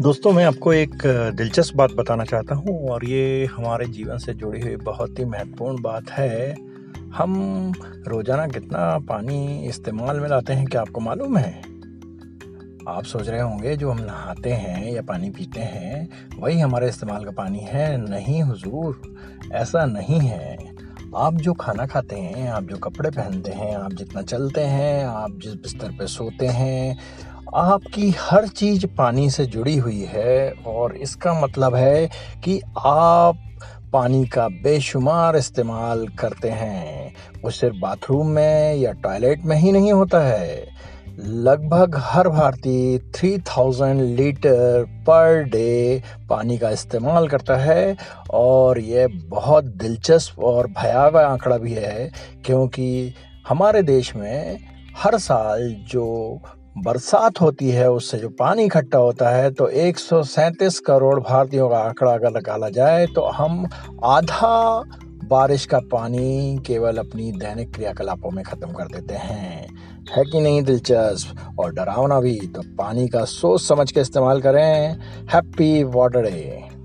दोस्तों, मैं आपको एक दिलचस्प बात बताना चाहता हूँ और ये हमारे जीवन से जुड़ी हुई बहुत ही महत्वपूर्ण बात है। हम रोज़ाना कितना पानी इस्तेमाल में लाते हैं, क्या आपको मालूम है? आप सोच रहे होंगे, जो हम नहाते हैं या पानी पीते हैं, वही हमारे इस्तेमाल का पानी है। नहीं हुजूर, ऐसा नहीं है। आप जो खाना खाते हैं, आप जो कपड़े पहनते हैं, आप जितना चलते हैं, आप जिस बिस्तर पे सोते हैं आपकी हर चीज़ पानी से जुड़ी हुई है और इसका मतलब है कि आप पानी का बेशुमार इस्तेमाल करते हैं। वो सिर्फ़ बाथरूम में या टॉयलेट में ही नहीं होता है। लगभग हर भारतीय 3000 लीटर पर डे पानी का इस्तेमाल करता है और ये बहुत दिलचस्प और भयावह आंकड़ा भी है, क्योंकि हमारे देश में हर साल जो बरसात होती है, उससे जो पानी इकट्ठा होता है तो एक सौ सैंतीस करोड़ भारतीयों का आंकड़ा अगर निकाला जाए तो हम आधा बारिश का पानी केवल अपनी दैनिक क्रियाकलापों में ख़त्म कर देते हैं। है कि नहीं दिलचस्प? और डरावना भी तो पानी का सोच समझ के इस्तेमाल करें। Happy water day.